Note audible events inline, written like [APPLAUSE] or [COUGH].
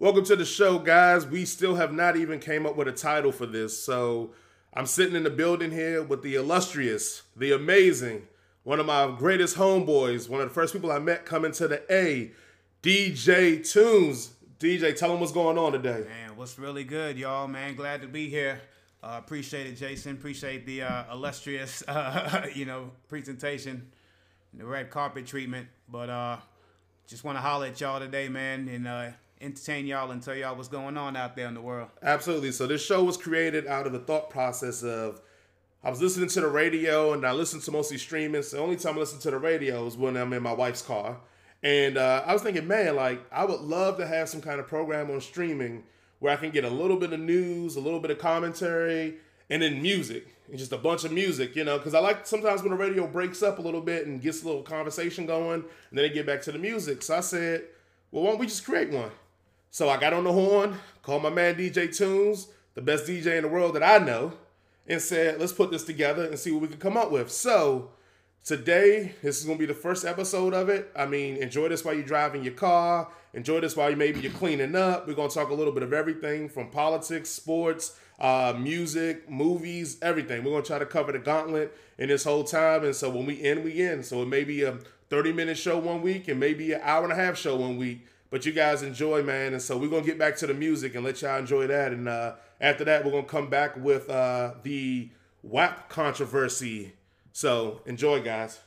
Welcome to the show, guys. We still have not even came up with a title for this, so I'm sitting in the building here with the illustrious, the amazing, one of my greatest homeboys, one of the first people I met coming to the A, DJ Tunes. DJ, tell them what's going on today. Man, what's really good, y'all? Man, glad to be here. Uh, appreciate it, Jason. Appreciate the uh, illustrious, [LAUGHS] uh, you know, presentation, the red carpet treatment. But uh, just want to holler at y'all today, man, and uh, entertain y'all and tell y'all what's going on out there in the world. Absolutely. So this show was created out of the thought process of I was listening to the radio and I listened to mostly streaming. So the only time I listen to the radio is when I'm in my wife's car. And uh, I was thinking, man, like I would love to have some kind of program on streaming where I can get a little bit of news, a little bit of commentary, and then music, and just a bunch of music, you know, because I like sometimes when the radio breaks up a little bit and gets a little conversation going, and then they get back to the music. So I said, well, why don't we just create one? So I got on the horn, called my man DJ Tunes, the best DJ in the world that I know, and said, let's put this together and see what we can come up with. So today, this is gonna be the first episode of it. I mean, enjoy this while you're driving your car. Enjoy this while you maybe you're cleaning up. We're gonna talk a little bit of everything from politics, sports, uh, music, movies, everything. We're gonna try to cover the gauntlet in this whole time. And so when we end, we end. So it may be a 30 minute show one week and maybe an hour and a half show one week. But you guys enjoy, man. And so we're gonna get back to the music and let y'all enjoy that. And uh, after that, we're gonna come back with uh, the WAP controversy. So enjoy, guys.